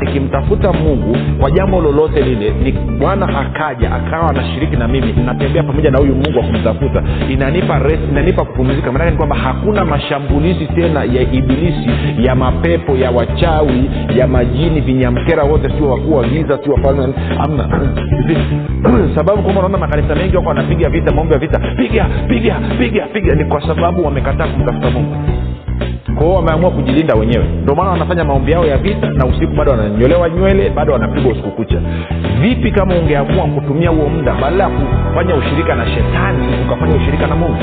nikimtafuta mungu kwa jambo lolote lile ni bwana akaja akawa anashiriki na mimi natembea pamoja na huyu mungu wa kumtafuta. Inanipa rest, inanipa kupumzika. Maanake ni kwamba hakuna mashambulizi tena ya ibilisi ya mapepo ya wachawi ya majini vinyamkera wote sio wakuu wa giza sio wafalme. Amna. Sababu kwamba unaona makanisa mengi wako wanapiga vita maombi ya vita. Piga piga piga piga. Ni kwa sababu wamekataa kumtafuta mungu kwao wameamua kujilinda wenyewe. Ndio maana wanafanya maombi yao ya vita na usiku bado wananyolewa nywele bado wanapigwa usiku kucha. Vipi kama ungeamua kutumia huo muda badala ya kufanya ushirika na shetani ukafanya ushirika na mungu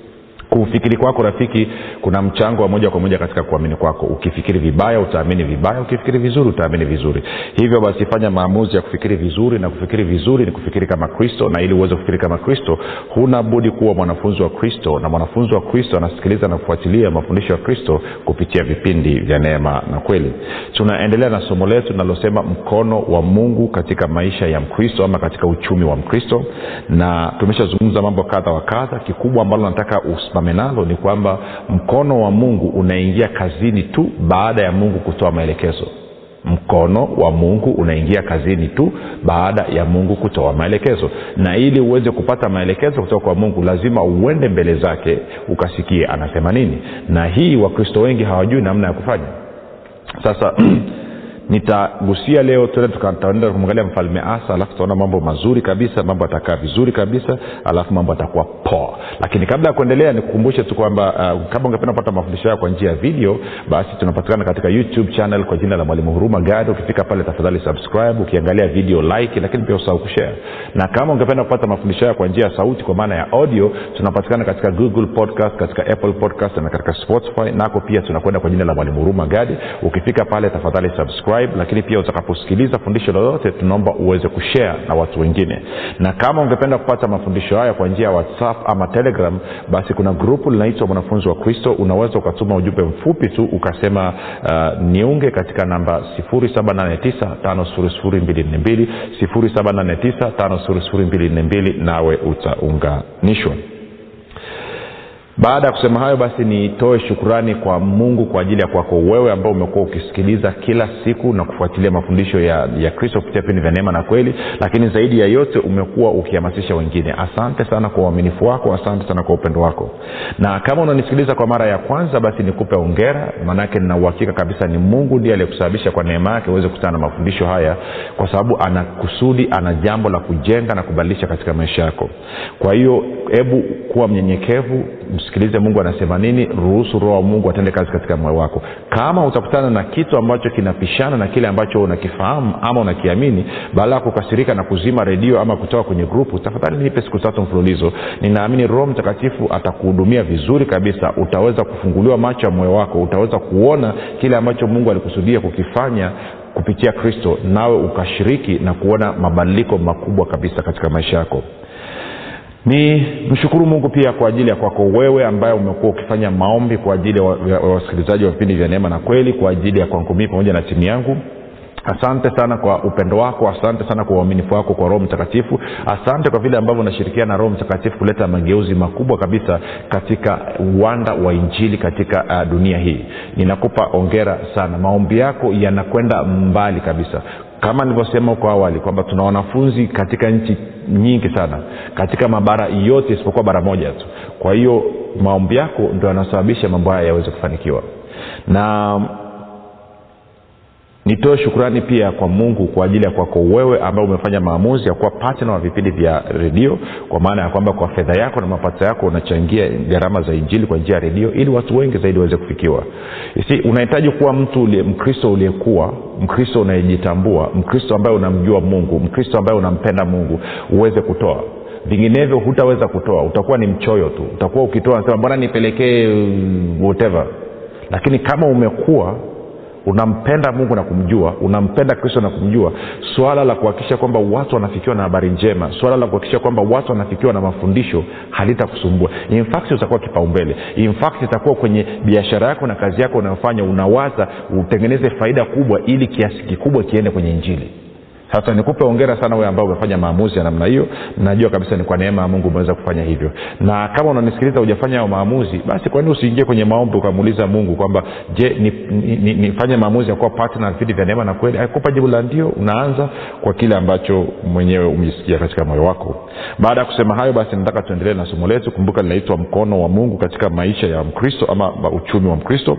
kufikiri kwako rafiki kuna mchango wa moja kwa moja katika kuamini kwako. Ukifikiri vibaya utaamini vibaya ukifikiri vizuri utaamini vizuri. Hivyo basi fanya maamuzi ya kufikiri vizuri na kufikiri vizuri ni kufikiri kama kristo na ili uweze kufikiri kama kristo huna budi kuwa mwanafunzi wa kristo na mwanafunzi wa kristo anasikiliza na kufuatilia mafundisho ya kristo kupitia vipindi vya neema na kweli. Tunaendelea na somo letu linalosema mkono wa mungu katika maisha ya mkristo ama katika uchumi wa mkristo na tumeshazungumza mambo kadha wa kadha. Kikubwa ambalo nataka usimame nalo ni kwamba mkono wa mungu unaingia kazini tu baada ya mungu kutoa maelekezo. Mkono wa mungu unaingia kazini tu baada ya mungu kutoa maelekezo. Na ili uweze kupata maelekezo kutoka kwa mungu lazima uende mbele zake ukasikie anasema nini. Na hii wakristo wengi hawajui namna ya kufanya. Sasa nitagusia leo tuende tutaenda kumwangalia mfalme asa alafu tutaona mambo mazuri kabisa mambo atakaa vizuri kabisa alafu mambo atakuwa poa. Lakini kabla ya kuendelea nikukumbushe tu kwamba uh, kama ungependa kupata mafundisho hayo kwa njia ya video basi tunapatikana katika youtube channel kwa jina la mwalimu huruma gadi ukifika pale tafadhali subscribe ukiangalia video like lakini pia usahau kushare. Na kama ungependa kupata mafundisho hayo kwa njia ya sauti kwa maana ya audio tunapatikana katika google podcast katika apple podcast na katika spotify. Nako pia tunakwenda kwa jina la mwalimu huruma gadi ukifika pale tafadhali subscribe subscribe lakini pia utakaposikiliza fundisho lolote tunaomba uweze kushare na watu wengine. Na kama ungependa kupata mafundisho haya kwa njia ya whatsapp ama telegram basi kuna grupu linaitwa mwanafunzi wa kristo. Unaweza ukatuma ujumbe mfupi tu ukasema uh, niunge katika namba 7895242 7895242 nawe utaunganishwa baada ya kusema hayo basi nitoe shukurani kwa mungu kwa ajili ya kwako wewe ambao umekuwa ukisikiliza kila siku na kufuatilia mafundisho ya, ya kristo kupitia vipindi vya neema na kweli lakini zaidi ya yote umekuwa ukihamasisha wengine. Asante sana kwa uaminifu wako asante sana kwa upendo wako. Na kama unanisikiliza kwa mara ya kwanza basi nikupe ongera maanake nina uhakika kabisa ni mungu ndiye aliyekusababisha kwa neema yake uweze kukutana na mafundisho haya kwa sababu ana kusudi ana jambo la kujenga na kubadilisha katika maisha yako. Kwa hiyo hebu kuwa mnyenyekevu msikilize mungu anasema nini ruhusu roho wa mungu atende kazi katika moyo wako. Kama utakutana na kitu ambacho kinapishana na kile ambacho unakifahamu ama unakiamini baada ya kukasirika na kuzima redio ama kutoka kwenye grupu tafadhali nipe siku tatu mfululizo. Ninaamini roho mtakatifu atakuhudumia vizuri kabisa. Utaweza kufunguliwa macho ya moyo wako utaweza kuona kile ambacho mungu alikusudia kukifanya kupitia kristo nawe ukashiriki na kuona mabadiliko makubwa kabisa katika maisha yako ni mshukuru mungu pia kwa ajili ya kwako wewe ambaye umekuwa ukifanya maombi kwa ajili ya wasikilizaji wa vipindi vya neema na kweli kwa ajili ya kwangu mii pamoja na timu yangu. Asante sana kwa upendo wako asante sana kwa uaminifu wako kwa roho mtakatifu asante kwa vile ambavyo unashirikiana na roho mtakatifu kuleta mageuzi makubwa kabisa katika uwanda wa injili katika uh, dunia hii. Ninakupa ongera sana. Maombi yako yanakwenda mbali kabisa kama nilivyosema huko awali kwamba tuna wanafunzi katika nchi nyingi sana katika mabara yote isipokuwa bara moja tu. Kwa hiyo maombi yako ndo yanasababisha mambo haya yaweze kufanikiwa. Na nitoe shukrani pia kwa mungu kwa ajili ya kwako wewe ambaye umefanya maamuzi ya kuwa patna wa vipindi vya redio kwa maana ya kwamba kwa fedha yako na mapato yako unachangia gharama za injili kwa njia ya redio ili watu wengi zaidi waweze kufikiwa. Unahitaji kuwa mtu ulie, mkristo uliyekuwa mkristo unayejitambua mkristo ambaye unamjua mungu mkristo ambaye unampenda mungu uweze kutoa. Vinginevyo hutaweza kutoa. Utakuwa ni mchoyo tu. Utakuwa ukitoa nasema mbona nipelekee whatever. Lakini kama umekuwa unampenda mungu na kumjua unampenda kristo na kumjua swala la kuhakikisha kwamba watu wanafikiwa na habari njema swala la kuhakikisha kwamba watu wanafikiwa na mafundisho halitakusumbua. Infact utakuwa kipaumbele. Infact itakuwa kwenye biashara yako na kazi yako unayofanya unawaza utengeneze faida kubwa ili kiasi kikubwa kiende kwenye injili sasa nikupe ongera sana wewe ambao umefanya maamuzi ya namna hiyo. Najua kabisa ni kwa neema ya mungu umeweza kufanya hivyo. Na kama unanisikiliza hujafanya hayo maamuzi basi kwa usiingie kwenye maombi ukamuuliza mungu kwamba je nifanye ni, ni, ni maamuzi ya kuwa partner vipindi vya neema na kweli? Akupa jibu la ndio unaanza kwa kile ambacho mwenyewe umejisikia katika moyo wako. Baada ya kusema hayo basi nataka tuendelee na somo letu. Kumbuka linaitwa mkono wa mungu katika maisha ya mkristo ama uchumi wa mkristo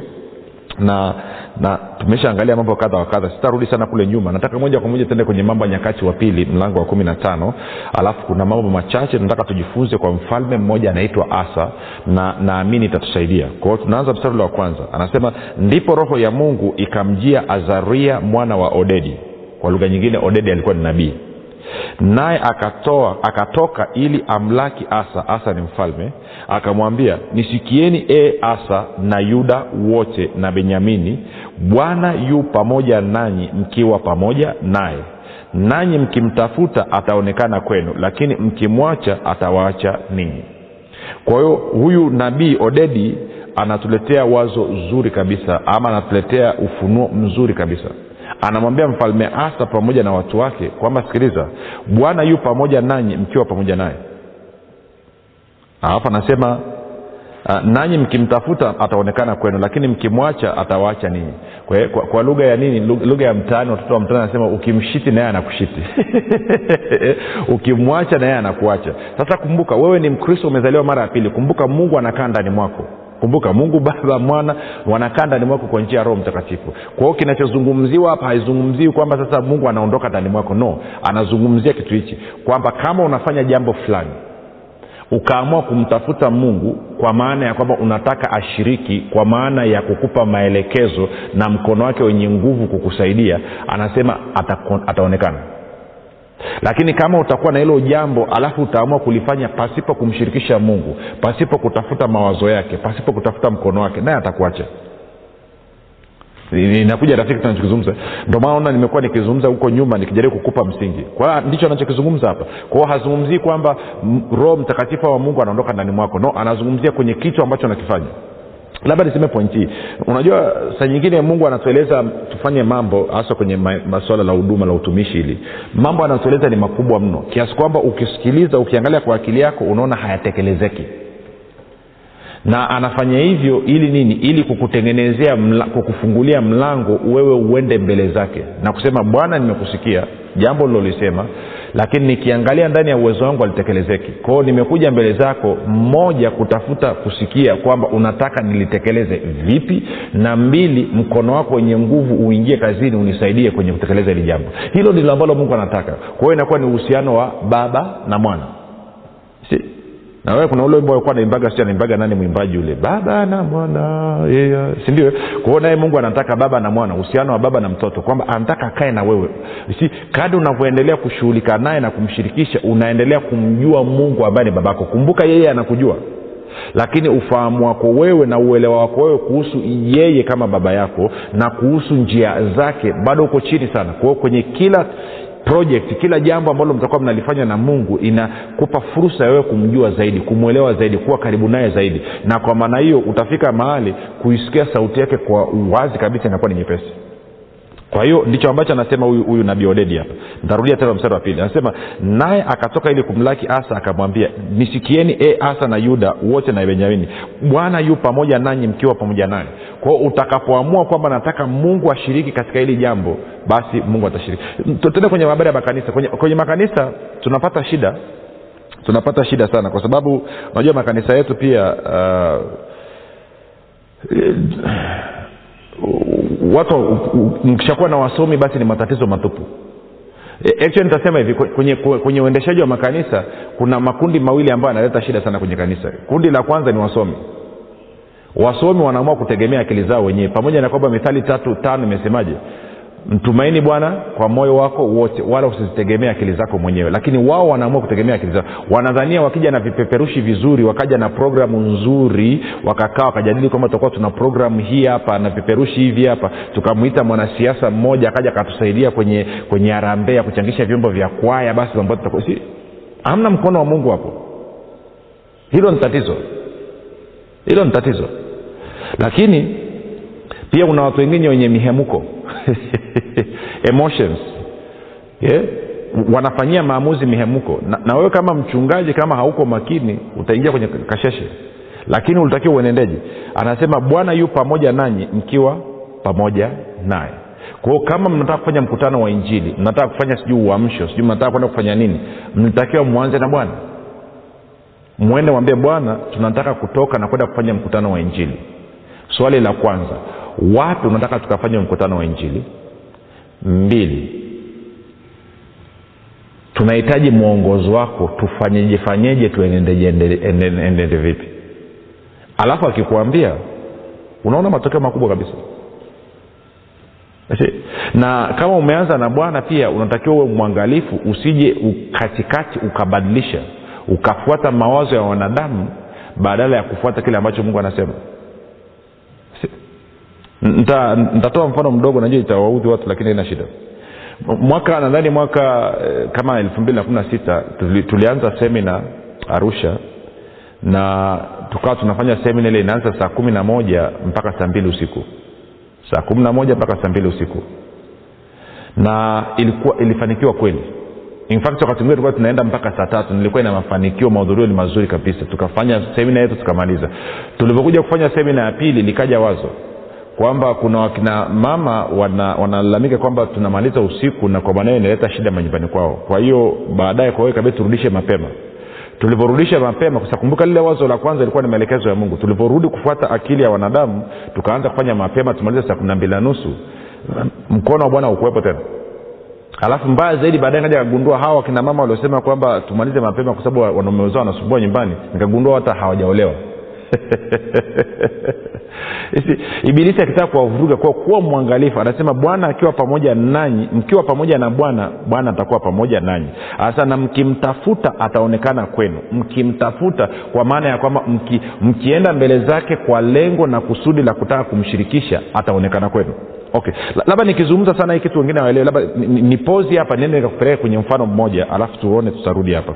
na na tumeshaangalia mambo kadha wa kadha. Sitarudi sana kule nyuma. Nataka moja kwa moja tuende kwenye mambo ya nyakati wa pili mlango wa kumi na tano. Alafu kuna mambo machache tunataka tujifunze kwa mfalme mmoja anaitwa asa na naamini itatusaidia. Kwao tunaanza mstari ule wa kwanza. Anasema ndipo roho ya mungu ikamjia azaria mwana wa odedi. Kwa lugha nyingine odedi alikuwa ni nabii naye akatoa akatoka ili amlaki asa. Asa ni mfalme. Akamwambia nisikieni e asa na yuda wote na benyamini bwana yu pamoja nanyi mkiwa pamoja naye. Nanyi mkimtafuta ataonekana kwenu lakini mkimwacha atawaacha ninyi. Kwa hiyo huyu nabii odedi anatuletea wazo zuri kabisa ama anatuletea ufunuo mzuri kabisa anamwambia mfalme asa pamoja na watu wake kwamba sikiliza bwana yu pamoja nanyi mkiwa pamoja naye. Alafu anasema uh, nanyi mkimtafuta ataonekana kwenu lakini mkimwacha atawaacha ninyi. Kwa, kwa, kwa lugha ya nini? Lugha ya mtaani watoto wa mtaani anasema ukimshiti naye anakushiti. Ukimwacha naye anakuacha. Sasa kumbuka wewe ni mkristo umezaliwa mara ya pili. Kumbuka mungu anakaa ndani mwako kumbuka mungu baba mwana wanakaa ndani mwako kwa njia ya roho mtakatifu. Kwa hiyo kinachozungumziwa hapa haizungumziwi kwamba sasa mungu anaondoka ndani mwako. No anazungumzia kitu hichi kwamba kama unafanya jambo fulani ukaamua kumtafuta mungu kwa maana ya kwamba unataka ashiriki kwa maana ya kukupa maelekezo na mkono wake wenye nguvu kukusaidia anasema ataonekana lakini kama utakuwa na hilo jambo alafu utaamua kulifanya pasipo kumshirikisha mungu pasipo kutafuta mawazo yake pasipo kutafuta mkono wake naye atakuacha. Inakuja rafiki tunachokizungumza ndio maana naona nimekuwa nikizungumza huko nyuma nikijaribu kukupa msingi. Kwa ndicho anachokizungumza hapa. Kwao hazungumzii kwamba roho mtakatifu wa mungu anaondoka ndani mwako. No anazungumzia kwenye kitu ambacho anakifanya labda niseme pointi hii. Unajua saa nyingine mungu anatueleza tufanye mambo hasa kwenye masuala la huduma la utumishi hili. Mambo anatueleza ni makubwa mno. Kiasi kwamba ukisikiliza ukiangalia kwa akili yako unaona hayatekelezeki. Na anafanya hivyo ili nini? Ili kukutengenezea mla, kukufungulia mlango wewe uende mbele zake. Na kusema bwana nimekusikia jambo lilolisema lakini nikiangalia ndani ya uwezo wangu alitekelezeki kwao nimekuja mbele zako mmoja kutafuta kusikia kwamba unataka nilitekeleze vipi na mbili mkono wako wenye nguvu uingie kazini unisaidie kwenye kutekeleza hili jambo. Hilo ndilo ambalo mungu anataka. Kwa hiyo inakuwa ni uhusiano wa baba na mwana na wewe kuna ule wimbo alikuwa naimbaga si anaimbaga nani mwimbaji ule baba na mwana yeah. sindio kwao naye mungu anataka baba na mwana uhusiano wa baba na mtoto kwamba anataka akae na wewe. Si kadi unavyoendelea kushughulika naye na kumshirikisha unaendelea kumjua mungu ambaye ni babako. Kumbuka yeye anakujua. Lakini ufahamu wako wewe na uelewa wako wewe kuhusu yeye kama baba yako na kuhusu njia zake bado uko chini sana. Kwao kwenye kila project kila jambo ambalo mtakuwa mnalifanya na mungu inakupa fursa ya wewe kumjua zaidi kumwelewa zaidi kuwa karibu naye zaidi. Na kwa maana hiyo utafika mahali kuisikia sauti yake kwa uwazi kabisa inakuwa ni nyepesi kwa hiyo ndicho ambacho anasema huyu, huyu nabii odedi hapa. Ntarudia tena mstari wa pili. Anasema naye akatoka ili kumlaki asa akamwambia nisikieni e asa na yuda wote na benyamini. Bwana yu pamoja nanyi mkiwa pamoja naye kwao utakapoamua kwamba nataka mungu ashiriki katika hili jambo basi mungu atashiriki. Tuende kwenye habari ya makanisa. Kwenye, kwenye makanisa tunapata shida. Tunapata shida sana kwa sababu unajua makanisa yetu pia uh, watu mkishakuwa na wasomi basi ni matatizo matupu. E, actually nitasema hivi kwenye, kwenye uendeshaji wa makanisa kuna makundi mawili ambayo yanaleta shida sana kwenye kanisa. Kundi la kwanza ni wasomi. Wasomi wanaamua kutegemea akili zao wenyewe. Pamoja na kwamba mithali tatu tano imesemaje mtumaini bwana kwa moyo wako wote wala usizitegemea akili zako mwenyewe. Lakini wao wanaamua kutegemea akili zao. Wanadhania wakija na vipeperushi vizuri wakaja na programu nzuri wakakaa wakajadili kwamba tutakuwa tuna programu hii hapa na vipeperushi hivi hapa. Tukamwita mwanasiasa mmoja akaja akatusaidia kwenye kwenye harambee ya kuchangisha vyombo vya kwaya basi mambo si hamna mkono wa mungu hapo. Hilo ni tatizo. Hilo ni tatizo. Lakini pia kuna watu wengine wenye mihemko emotions. Yeah? wanafanyia maamuzi mihemko na, na wewe kama mchungaji kama hauko makini utaingia kwenye kasheshe. Lakini ulitakiwa uenendeje? Anasema bwana yu pamoja nanyi mkiwa pamoja naye. Kwao kama mnataka kufanya mkutano wa injili mnataka kufanya sijui uamsho sijui mnataka kwenda kufanya nini mnatakiwa mwanze na bwana. Mwende mwambie bwana tunataka kutoka na kwenda kufanya mkutano wa injili. Swali la kwanza wapi unataka tukafanya mkutano wa injili? Mbili. Tunahitaji mwongozo wako tufanyeje fanyeje vipi? Alafu akikuambia unaona matokeo makubwa kabisa. Na kama umeanza na bwana pia unatakiwa uwe mwangalifu usije katikati ukabadilisha ukafuata mawazo ya wanadamu badala ya kufuata kile ambacho mungu anasema nitatoa nita mfano mdogo najua itawaudhi watu lakini ina shida. Mwaka nadhani mwaka eh, kama elfu mbili na kumi na sita tuli, tulianza semina arusha na tukawa tunafanya semina ile inaanza saa kumi na moja mpaka saa mbili usiku. Saa kumi na moja mpaka saa mbili usiku. Na ilikuwa ilifanikiwa kweli. In fact wakati mwingine tulikuwa tunaenda mpaka saa tatu nilikuwa ina mafanikio mahudhurio ni mazuri kabisa. Tukafanya semina yetu tukamaliza. Tulivyokuja kufanya semina ya pili likaja wazo kwamba kuna wakina mama wanalalamika wana kwamba tunamaliza usiku na kwa maanayo inaleta shida manyumbani kwao. Kwa hiyo baadaye kwa hiyo turudishe mapema. Tulivyorudisha mapema kusakumbuka lile wazo la kwanza ilikuwa ni maelekezo ya mungu. Tulivyorudi kufuata akili ya wanadamu tukaanza kufanya mapema tumaliza saa kumi na mbili na nusu. Mkono wa bwana ukuwepo tena. Alafu mbaya zaidi baadaye kaja kagundua hawa wakina mama waliosema kwamba tumalize mapema kwa sababu wanaume wanasumbua nyumbani. Nikagundua hata hawajaolewa ibilisi akitaka kuwavuruga kwa kuwa mwangalifu anasema bwana akiwa pamoja nanyi mkiwa pamoja na bwana bwana atakuwa pamoja nanyi. Hasa na mkimtafuta ataonekana kwenu. Mkimtafuta kwa maana ya kwamba mki, mkienda mbele zake kwa lengo na kusudi la kutaka kumshirikisha ataonekana kwenu. Okay. Labda nikizungumza sana hii kitu wengine waelewe labda nipozi hapa niende nikakupeleka kwenye mfano mmoja alafu tuone tutarudi hapa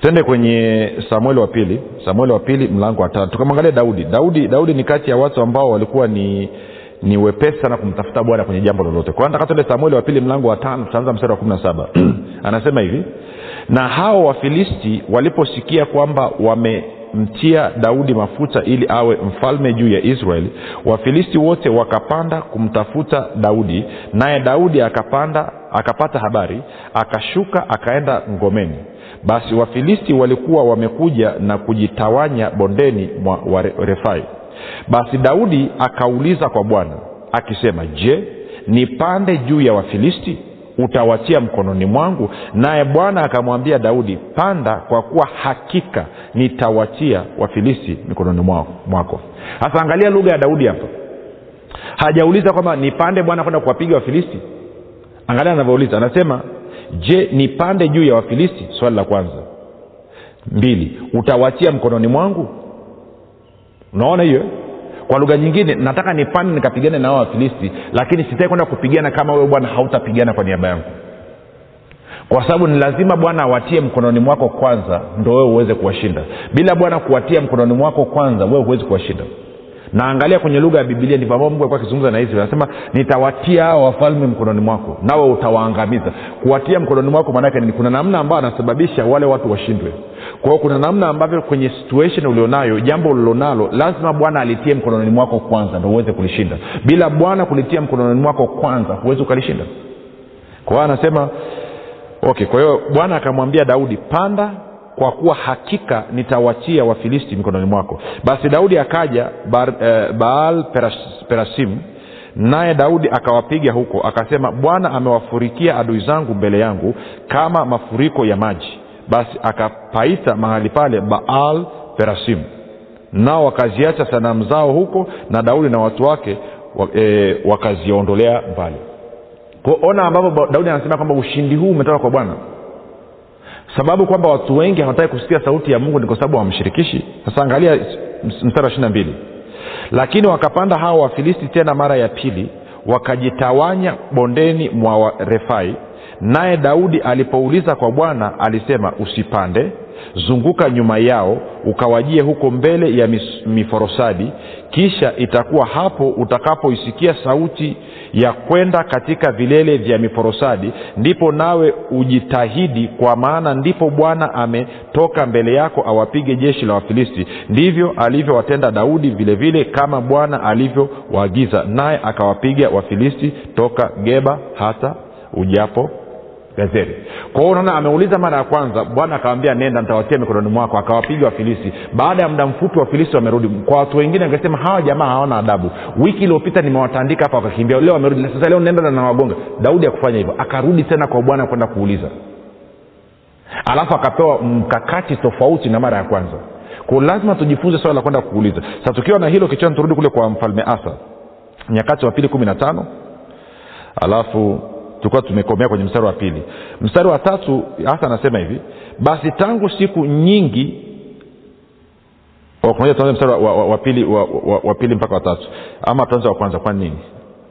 twende kwenye samueli wa pili. Samueli wa pili mlango wa tatu. Tukamwangalia daudi. Daudi daudi ni kati ya watu ambao walikuwa ni ni wepesi sana kumtafuta bwana kwenye jambo lolote. Kwa nataka twende samueli wa pili mlango wa tano. Tutaanza mstari wa kumi na saba. Anasema hivi na hao wafilisti waliposikia kwamba wamemtia daudi mafuta ili awe mfalme juu ya israeli wafilisti wote wakapanda kumtafuta daudi naye daudi akapanda akapata habari akashuka akaenda ngomeni basi wafilisti walikuwa wamekuja na kujitawanya bondeni mwa warefai basi daudi akauliza kwa bwana akisema je nipande juu ya wafilisti? Utawatia mkononi mwangu? Naye bwana akamwambia daudi panda kwa kuwa hakika nitawatia wafilisti mikononi mwako. Sasa angalia lugha ya daudi hapa. Hajauliza kwamba nipande bwana kwenda kuwapiga wafilisti? Angalia anavyouliza. Anasema je nipande juu ya wafilisti? Swali la kwanza. Mbili utawatia mkononi mwangu? Unaona hiyo? Kwa lugha nyingine nataka nipande nikapigane na wafilisti lakini sitaki kwenda kupigana kama wewe bwana hautapigana kwa niaba yangu. Kwa sababu ni lazima bwana awatie mkononi mwako kwanza ndo wewe uweze kuwashinda. Bila bwana kuwatia mkononi mwako kwanza wewe huwezi kuwashinda na angalia kwenye lugha ya bibilia ndivyo ambao mungu alikuwa akizungumza na israel anasema nitawatia hao wafalme mkononi mwako nawe utawaangamiza. Kuwatia mkononi mwako maanake ni kuna namna ambayo anasababisha wale watu washindwe. Kwa kuna namna ambavyo kwenye situation ulionayo jambo ulilonalo lazima bwana alitie mkononi mwako kwanza ndo uweze kulishinda. Bila bwana kulitia mkononi mwako kwanza huwezi ukalishinda. Kwa hiyo anasema okay kwa hiyo bwana akamwambia daudi panda kwa kuwa hakika nitawachia wafilisti mikononi mwako. Basi daudi akaja bar, e, baal peras, perasim naye daudi akawapiga huko akasema bwana amewafurikia adui zangu mbele yangu kama mafuriko ya maji. Basi akapaita mahali pale baal perasim. Nao wakaziacha sanamu zao huko na daudi na watu wake e, wakaziondolea mbali. Kwa ona ambavyo daudi anasema kwamba ushindi huu umetoka kwa bwana sababu kwamba watu wengi hawataki kusikia sauti ya mungu ni kwa sababu hawamshirikishi. Sasa angalia mstari wa ishiri mbili. Lakini wakapanda hao wafilisti tena mara ya pili wakajitawanya bondeni mwa refai. Naye daudi alipouliza kwa bwana alisema usipande zunguka nyuma yao ukawajie huko mbele ya miforosadi kisha itakuwa hapo utakapoisikia sauti ya kwenda katika vilele vya miforosadi ndipo nawe ujitahidi kwa maana ndipo bwana ametoka mbele yako awapige jeshi la wafilisti. Ndivyo alivyowatenda daudi vile vile kama bwana alivyowaagiza. Naye akawapiga wafilisti toka geba hata ujapo gazeri kwa unaona ameuliza mara ya kwanza bwana akawambia nenda nitawatia mikononi mwako. Akawapiga wafilisi. Baada ya muda mfupi wafilisi wamerudi. Kwa watu wengine angesema hawa jamaa hawana adabu. Wiki iliyopita nimewatandika hapa wakakimbia. Leo wamerudi. Sasa leo nenda na nawagonga daudi akufanya hivyo. Akarudi tena kwa bwana kwenda kuuliza. Alafu akapewa mkakati tofauti na mara ya kwanza. Ko lazima tujifunze swala la kwenda kuuliza. Sasa tukiwa na hilo kichwani turudi kule kwa mfalme asa. Nyakati wa pili kumi na tano. Alafu tulikuwa tumekomea kwenye mstari wa pili. Mstari wa tatu hasa anasema hivi basi tangu siku nyingi tuanze mstari wa, wa, wa, pili, wa, wa, wa pili mpaka watatu ama tuanze wa kwanza kwa nini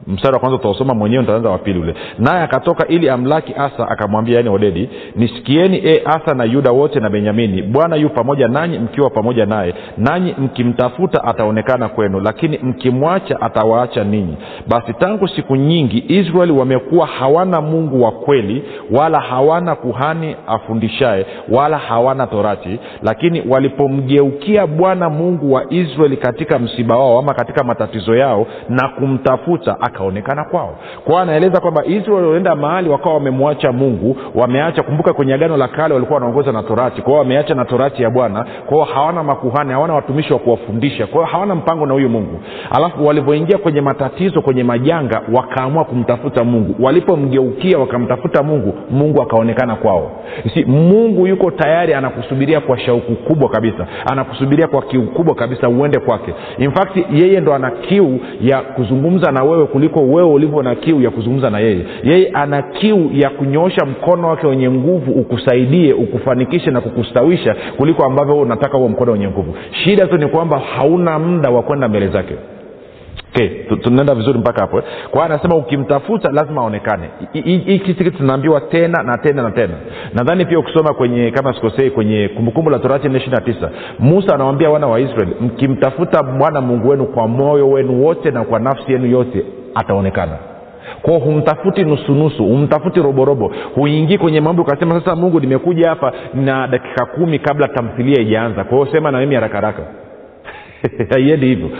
mstari wa kwanza utaosoma mwenyewe nitaanza wa pili ule. Naye akatoka ili amlaki asa akamwambia yani odedi nisikieni e asa na yuda wote na benyamini bwana yu pamoja nanyi mkiwa pamoja naye nanyi mkimtafuta ataonekana kwenu lakini mkimwacha atawaacha ninyi. Basi tangu siku nyingi israeli wamekuwa hawana mungu wa kweli wala hawana kuhani afundishaye wala hawana torati lakini walipomgeukia bwana mungu wa israeli katika msiba wao ama katika matatizo yao na kumtafuta akaonekana kwao. Kwao anaeleza kwamba israeli walienda mahali wakawa wamemwacha mungu wameacha kumbuka kwenye agano la kale walikuwa wanaongoza na torati kwao wameacha na torati ya bwana kwao hawana makuhani hawana watumishi wa kuwafundisha kwao hawana mpango na huyu mungu. Alafu walivyoingia kwenye matatizo kwenye majanga wakaamua kumtafuta mungu. Walipomgeukia wakamtafuta mungu mungu akaonekana kwao. Si mungu yuko tayari anakusubiria kwa shauku kubwa kabisa anakusubiria kwa kiu kubwa kabisa uende kwake. In yeye ndo ana kiu ya kuzungumza na wewe kuliko wewe ulivyo na kiu ya kuzungumza na yeye. Yeye ana kiu ya kunyoosha mkono wake wenye nguvu ukusaidie ukufanikishe na kukustawisha kuliko ambavyo unataka huo mkono wenye nguvu. Shida tu ni kwamba hauna muda wa kwenda mbele zake. Okay tunaenda vizuri mpaka hapo eh? kwa hiyo anasema ukimtafuta lazima aonekane. Hiki kitu tunaambiwa tena na tena na tena. Nadhani pia ukisoma kwenye kama sikosei kwenye kumbukumbu la torati nne ishiri na tisa musa anawambia wana wa israeli mkimtafuta bwana mungu wenu kwa moyo wenu wote na kwa nafsi yenu yote ataonekana. Kwao humtafuti nusunusu humtafuti roborobo. Huingii kwenye mambo ukasema sasa mungu nimekuja hapa na dakika kumi kabla tamthilia ijaanza kwa hiyo sema na mimi haraka haiendi hivyo.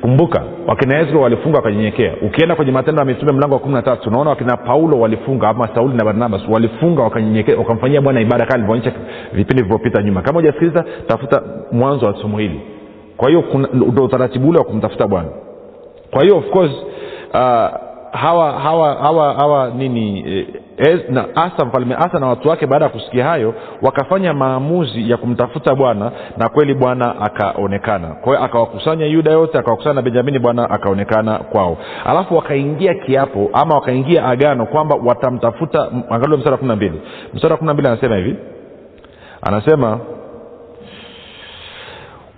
Kumbuka wakina ezra walifunga wakanyenyekea. Ukienda kwenye matendo ya mitume mlango wa kumi na tatu unaona wakina paulo walifunga ama sauli na barnabas walifunga wakanyenyekea wakamfanyia bwana ibada kaa ilivyoonyesha vipindi vilivyopita nyuma. Kama hujasikiliza tafuta mwanzo wa somo hili. Kwa hiyo ndo utaratibu ule wa kumtafuta bwana. Kwa hiyo of course hawa hawa hawa hawa nini eh, na asa mfalme asa na watu wake baada ya kusikia hayo wakafanya maamuzi ya kumtafuta bwana na kweli bwana akaonekana. Kwa hiyo akawakusanya yuda yote akawakusanya na benjamini bwana akaonekana kwao. Alafu wakaingia kiapo ama wakaingia agano kwamba watamtafuta angalia mstari wa kumi na mbili. Mstari wa kumi na mbili anasema hivi. Anasema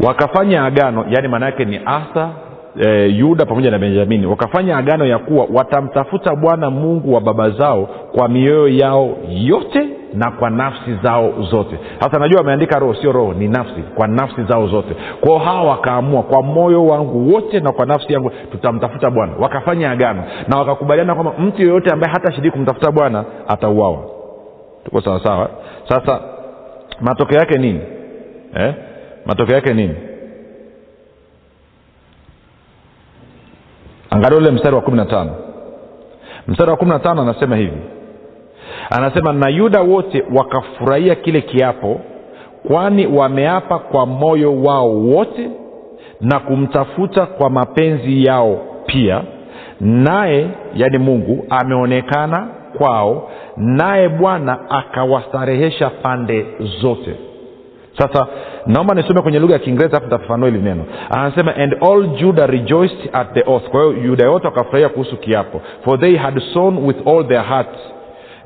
wakafanya agano yaani maana yake ni asa e, yuda pamoja na benjamini wakafanya agano ya kuwa watamtafuta bwana mungu wa baba zao kwa mioyo yao yote na kwa nafsi zao zote. Sasa najua wameandika roho sio roho ni nafsi kwa nafsi zao zote. Kwao hawa wakaamua kwa moyo wangu wote na kwa nafsi yangu tutamtafuta bwana. Wakafanya agano na wakakubaliana kwamba mtu yeyote ambaye hata shiriki kumtafuta bwana atauawa. Tuko sawasawa? Sasa matokeo yake nini? Eh? matokeo yake nini angalia ule mstari wa kumi na tano. Mstari wa kumi na tano anasema hivi. Anasema na yuda wote wakafurahia kile kiapo kwani wameapa kwa moyo wao wote na kumtafuta kwa mapenzi yao pia. Naye yani mungu ameonekana kwao naye bwana akawastarehesha pande zote sasa naomba nisome kwenye lugha ya kiingereza afu tafafanua hili neno. Anasema and all juda rejoiced at the oath kwa hiyo yuda yote wakafurahia kuhusu kiapo. For they had sown with all their hearts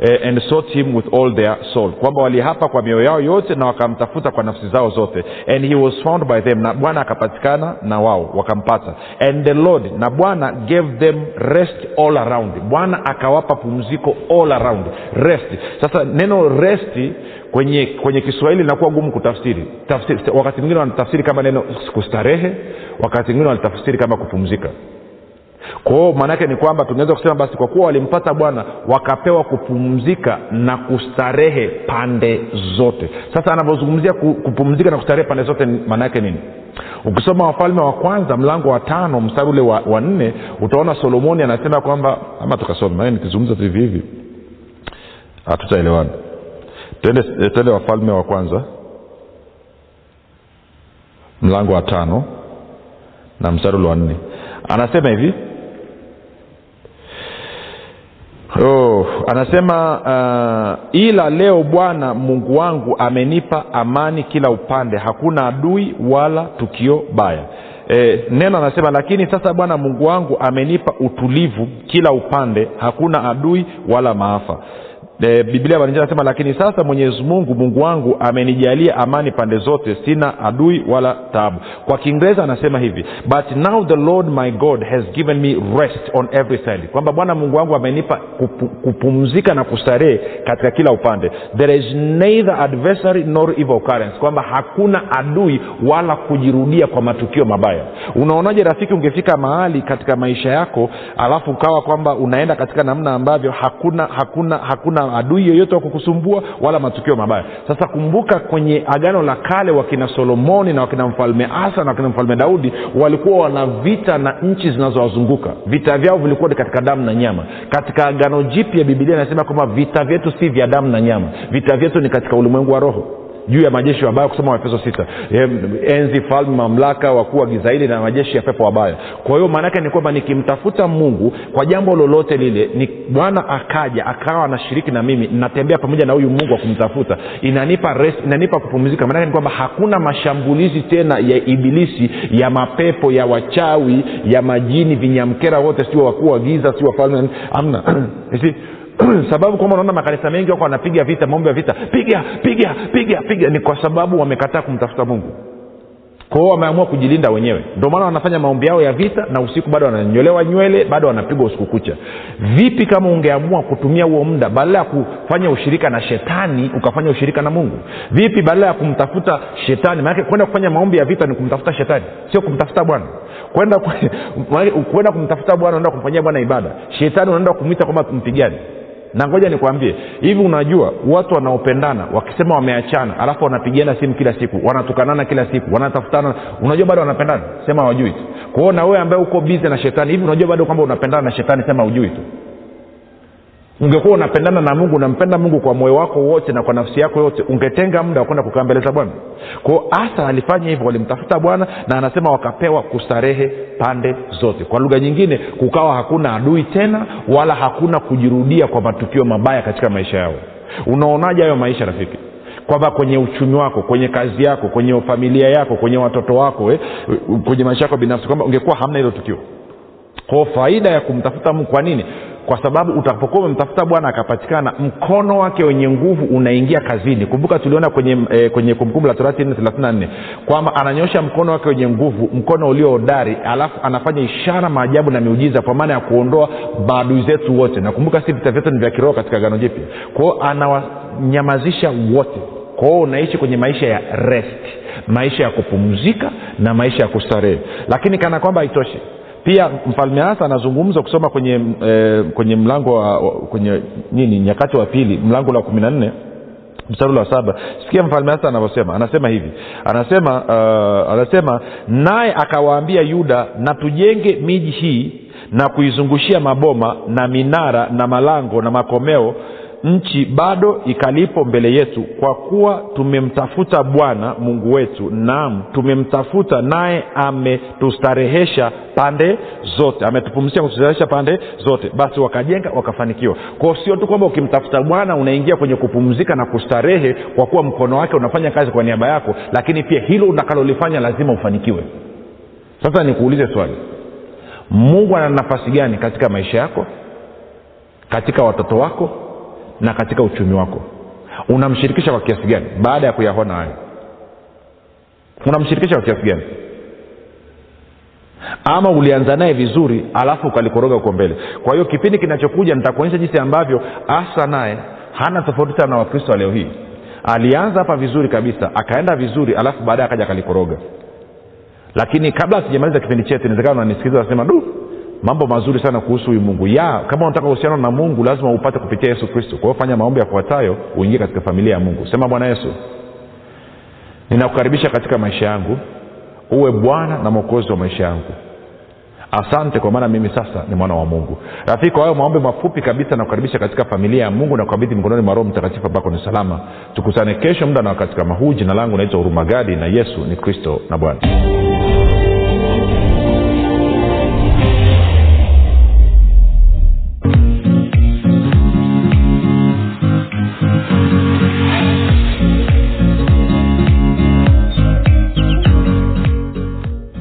eh, and sought him with all their soul. Kwamba walihapa kwa mioyo yao yote na wakamtafuta kwa nafsi zao zote. And he was found by them na bwana akapatikana na wao wakampata. And the lord na bwana gave them rest all around. Bwana akawapa pumziko all around. Rest. Sasa neno resti kwenye kwenye kiswahili linakuwa gumu kutafsiri. Tafsiri, wakati mwingine wanatafsiri kama neno kustarehe wakati mwingine wanatafsiri kama kupumzika. Kwao maanaake ni kwamba tunaweza kusema basi kwa kuwa walimpata bwana wakapewa kupumzika na kustarehe pande zote. Sasa anavyozungumzia kupumzika na kustarehe pande zote maanaake nini? Ukisoma wafalme wa kwanza mlango wa tano mstari ule wa, wa nne utaona solomoni anasema kwamba ama tukasoma maana nikizungumza tu hivi hivi hatutaelewana twende twende wafalme wa kwanza. Mlango wa tano na mstari ule wa nne. Anasema hivi. Oh, anasema uh, ila leo bwana mungu wangu amenipa amani kila upande. Hakuna adui wala tukio baya. E, neno anasema lakini sasa bwana mungu wangu amenipa utulivu kila upande. Hakuna adui wala maafa e, biblia Marinjani anasema lakini sasa mwenyezi mungu mungu wangu amenijalia amani pande zote sina adui wala taabu. Kwa kiingereza anasema hivi but now the lord my god has given me rest on every side. Kwamba bwana mungu wangu amenipa kupu, kupumzika na kustarehe katika kila upande. There is neither adversary nor evil currents. Kwamba hakuna adui wala kujirudia kwa matukio mabaya. Unaonaje rafiki ungefika mahali katika maisha yako alafu ukawa kwamba unaenda katika namna ambavyo hakuna hakuna hakuna adui yoyote wa kukusumbua wala matukio mabaya. Sasa kumbuka kwenye agano la kale wakina solomoni na wakina mfalme asa na wakina mfalme daudi walikuwa wana vita na nchi zinazowazunguka. Vita vyao vilikuwa ni katika damu na nyama. Katika agano jipya bibilia inasema kwamba vita vyetu si vya damu na nyama. Vita vyetu ni katika ulimwengu wa roho juu ya majeshi wabaya kusoma waefeso sita. Enzi falme mamlaka wakuu wa giza hili na majeshi ya pepo wabaya. Kwa hiyo maanaake ni kwamba nikimtafuta mungu kwa jambo lolote lile ni bwana akaja akawa anashiriki na mimi natembea pamoja na huyu mungu wa kumtafuta inanipa rest, inanipa kupumzika. Maanake ni kwamba hakuna mashambulizi tena ya ibilisi ya mapepo ya wachawi ya majini vinyamkera wote sio wakuu wa giza sio wafalme amna sababu kwamba unaona makanisa mengi wako wanapiga vita maombi ya vita piga piga piga piga ni kwa sababu wamekataa kumtafuta mungu. Kwao wameamua kujilinda wenyewe. Ndio maana wanafanya maombi yao ya vita na usiku bado wananyolewa nywele bado wanapigwa usiku kucha. Vipi kama ungeamua kutumia huo muda badala ya kufanya ushirika na shetani ukafanya ushirika na mungu? Vipi badala ya kumtafuta shetani? Maanake kwenda kufanya maombi ya vita ni kumtafuta shetani sio kumtafuta bwana. Kwenda kwenda kumtafuta bwana unaenda kumfanyia bwana ibada. Shetani unaenda kumwita kwamba mpigani na ngoja nikwambie hivi unajua watu wanaopendana wakisema wameachana alafu wanapigana simu kila siku wanatukanana kila siku wanatafutana unajua bado wanapendana? Sema hawajui tu. Kwao na wewe ambaye uko bizi na shetani hivi unajua bado kwamba unapendana na shetani sema hujui tu ungekuwa unapendana na mungu unampenda mungu kwa moyo wako wote na kwa nafsi yako yote ungetenga muda wa kwenda kukaa mbele za bwana. Kwao asa alifanya hivyo walimtafuta bwana na anasema wakapewa kustarehe pande zote. Kwa lugha nyingine kukawa hakuna adui tena wala hakuna kujirudia kwa matukio mabaya katika maisha yao. Unaonaje hayo maisha rafiki? Kwamba kwenye uchumi wako kwenye kazi yako kwenye familia yako kwenye watoto wako eh, kwenye maisha yako binafsi kwamba ungekuwa hamna hilo tukio. Kwao faida ya kumtafuta mungu kwa nini kwa sababu utakapokuwa umemtafuta bwana akapatikana mkono wake wenye nguvu unaingia kazini. Kumbuka tuliona kwenye e, kwenye kumbukumbu la torati nne thelathini na nne kwamba ananyosha mkono wake wenye nguvu mkono ulio hodari alafu anafanya ishara maajabu na miujiza kwa maana ya kuondoa maadui zetu wote. Nakumbuka si vita vyetu ni vya kiroho katika gano jipya. Kwao anawanyamazisha wote. Kwao unaishi kwenye maisha ya rest maisha ya kupumzika na maisha ya kustarehe. Lakini kana kwamba haitoshi pia mfalme asa anazungumza kusoma kwenye e, kwenye mlango wa kwenye nini nyakati wa pili mlango la kumi na nne mstari wa saba. Sikia mfalme asa anavyosema anasema hivi. Anasema uh, anasema naye akawaambia yuda na tujenge miji hii na kuizungushia maboma na minara na malango na makomeo nchi bado ikalipo mbele yetu kwa kuwa tumemtafuta bwana mungu wetu naam tumemtafuta naye ametustarehesha pande zote ametupumzisha kutustarehesha pande zote. Basi wakajenga wakafanikiwa. Kwao sio tu kwamba ukimtafuta bwana unaingia kwenye kupumzika na kustarehe kwa kuwa mkono wake unafanya kazi kwa niaba yako lakini pia hilo unakalolifanya lazima ufanikiwe. Sasa nikuulize swali. Mungu ana nafasi gani katika maisha yako katika watoto wako na katika uchumi wako. Unamshirikisha kwa kiasi gani? Baada ya kuyaona hayo. Unamshirikisha kwa kiasi gani? Ama ulianza naye vizuri alafu ukalikoroga huko mbele. Kwa hiyo kipindi kinachokuja nitakuonyesha jinsi ambavyo asa naye hana tofauti sana na wakristo wa leo hii. Alianza hapa vizuri kabisa akaenda vizuri alafu baadaye akaja akalikoroga. Lakini kabla sijamaliza kipindi chetu inawezekana unanisikiliza unasema du mambo mazuri sana kuhusu huyu mungu. Ya kama unataka uhusiano na mungu lazima upate kupitia yesu kristo. Kwa hiyo fanya maombi yafuatayo uingie katika familia ya mungu. Sema bwana yesu ninakukaribisha katika maisha yangu. Uwe bwana na mwokozi wa maisha yangu. Asante kwa maana mimi sasa ni mwana wa mungu. Rafiki kwa hayo maombi mafupi kabisa nakukaribisha katika familia ya mungu na kukabidhi mikononi mwa roho mtakatifu ambako ni salama. Tukutane kesho muda na wakati kama huu. Jina langu naitwa hurumagadi na yesu ni kristo na bwana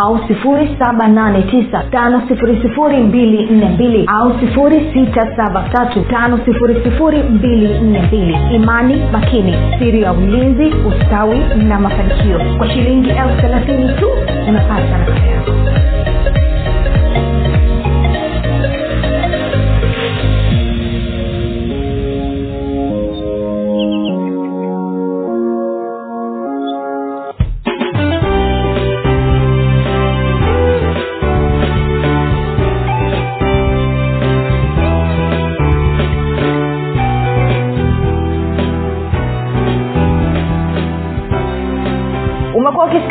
au 789 au 673 imani makini siri ya ulinzi ustawi na mafanikio. Kwa shilingi elfu thelathini tu unapata nakala yako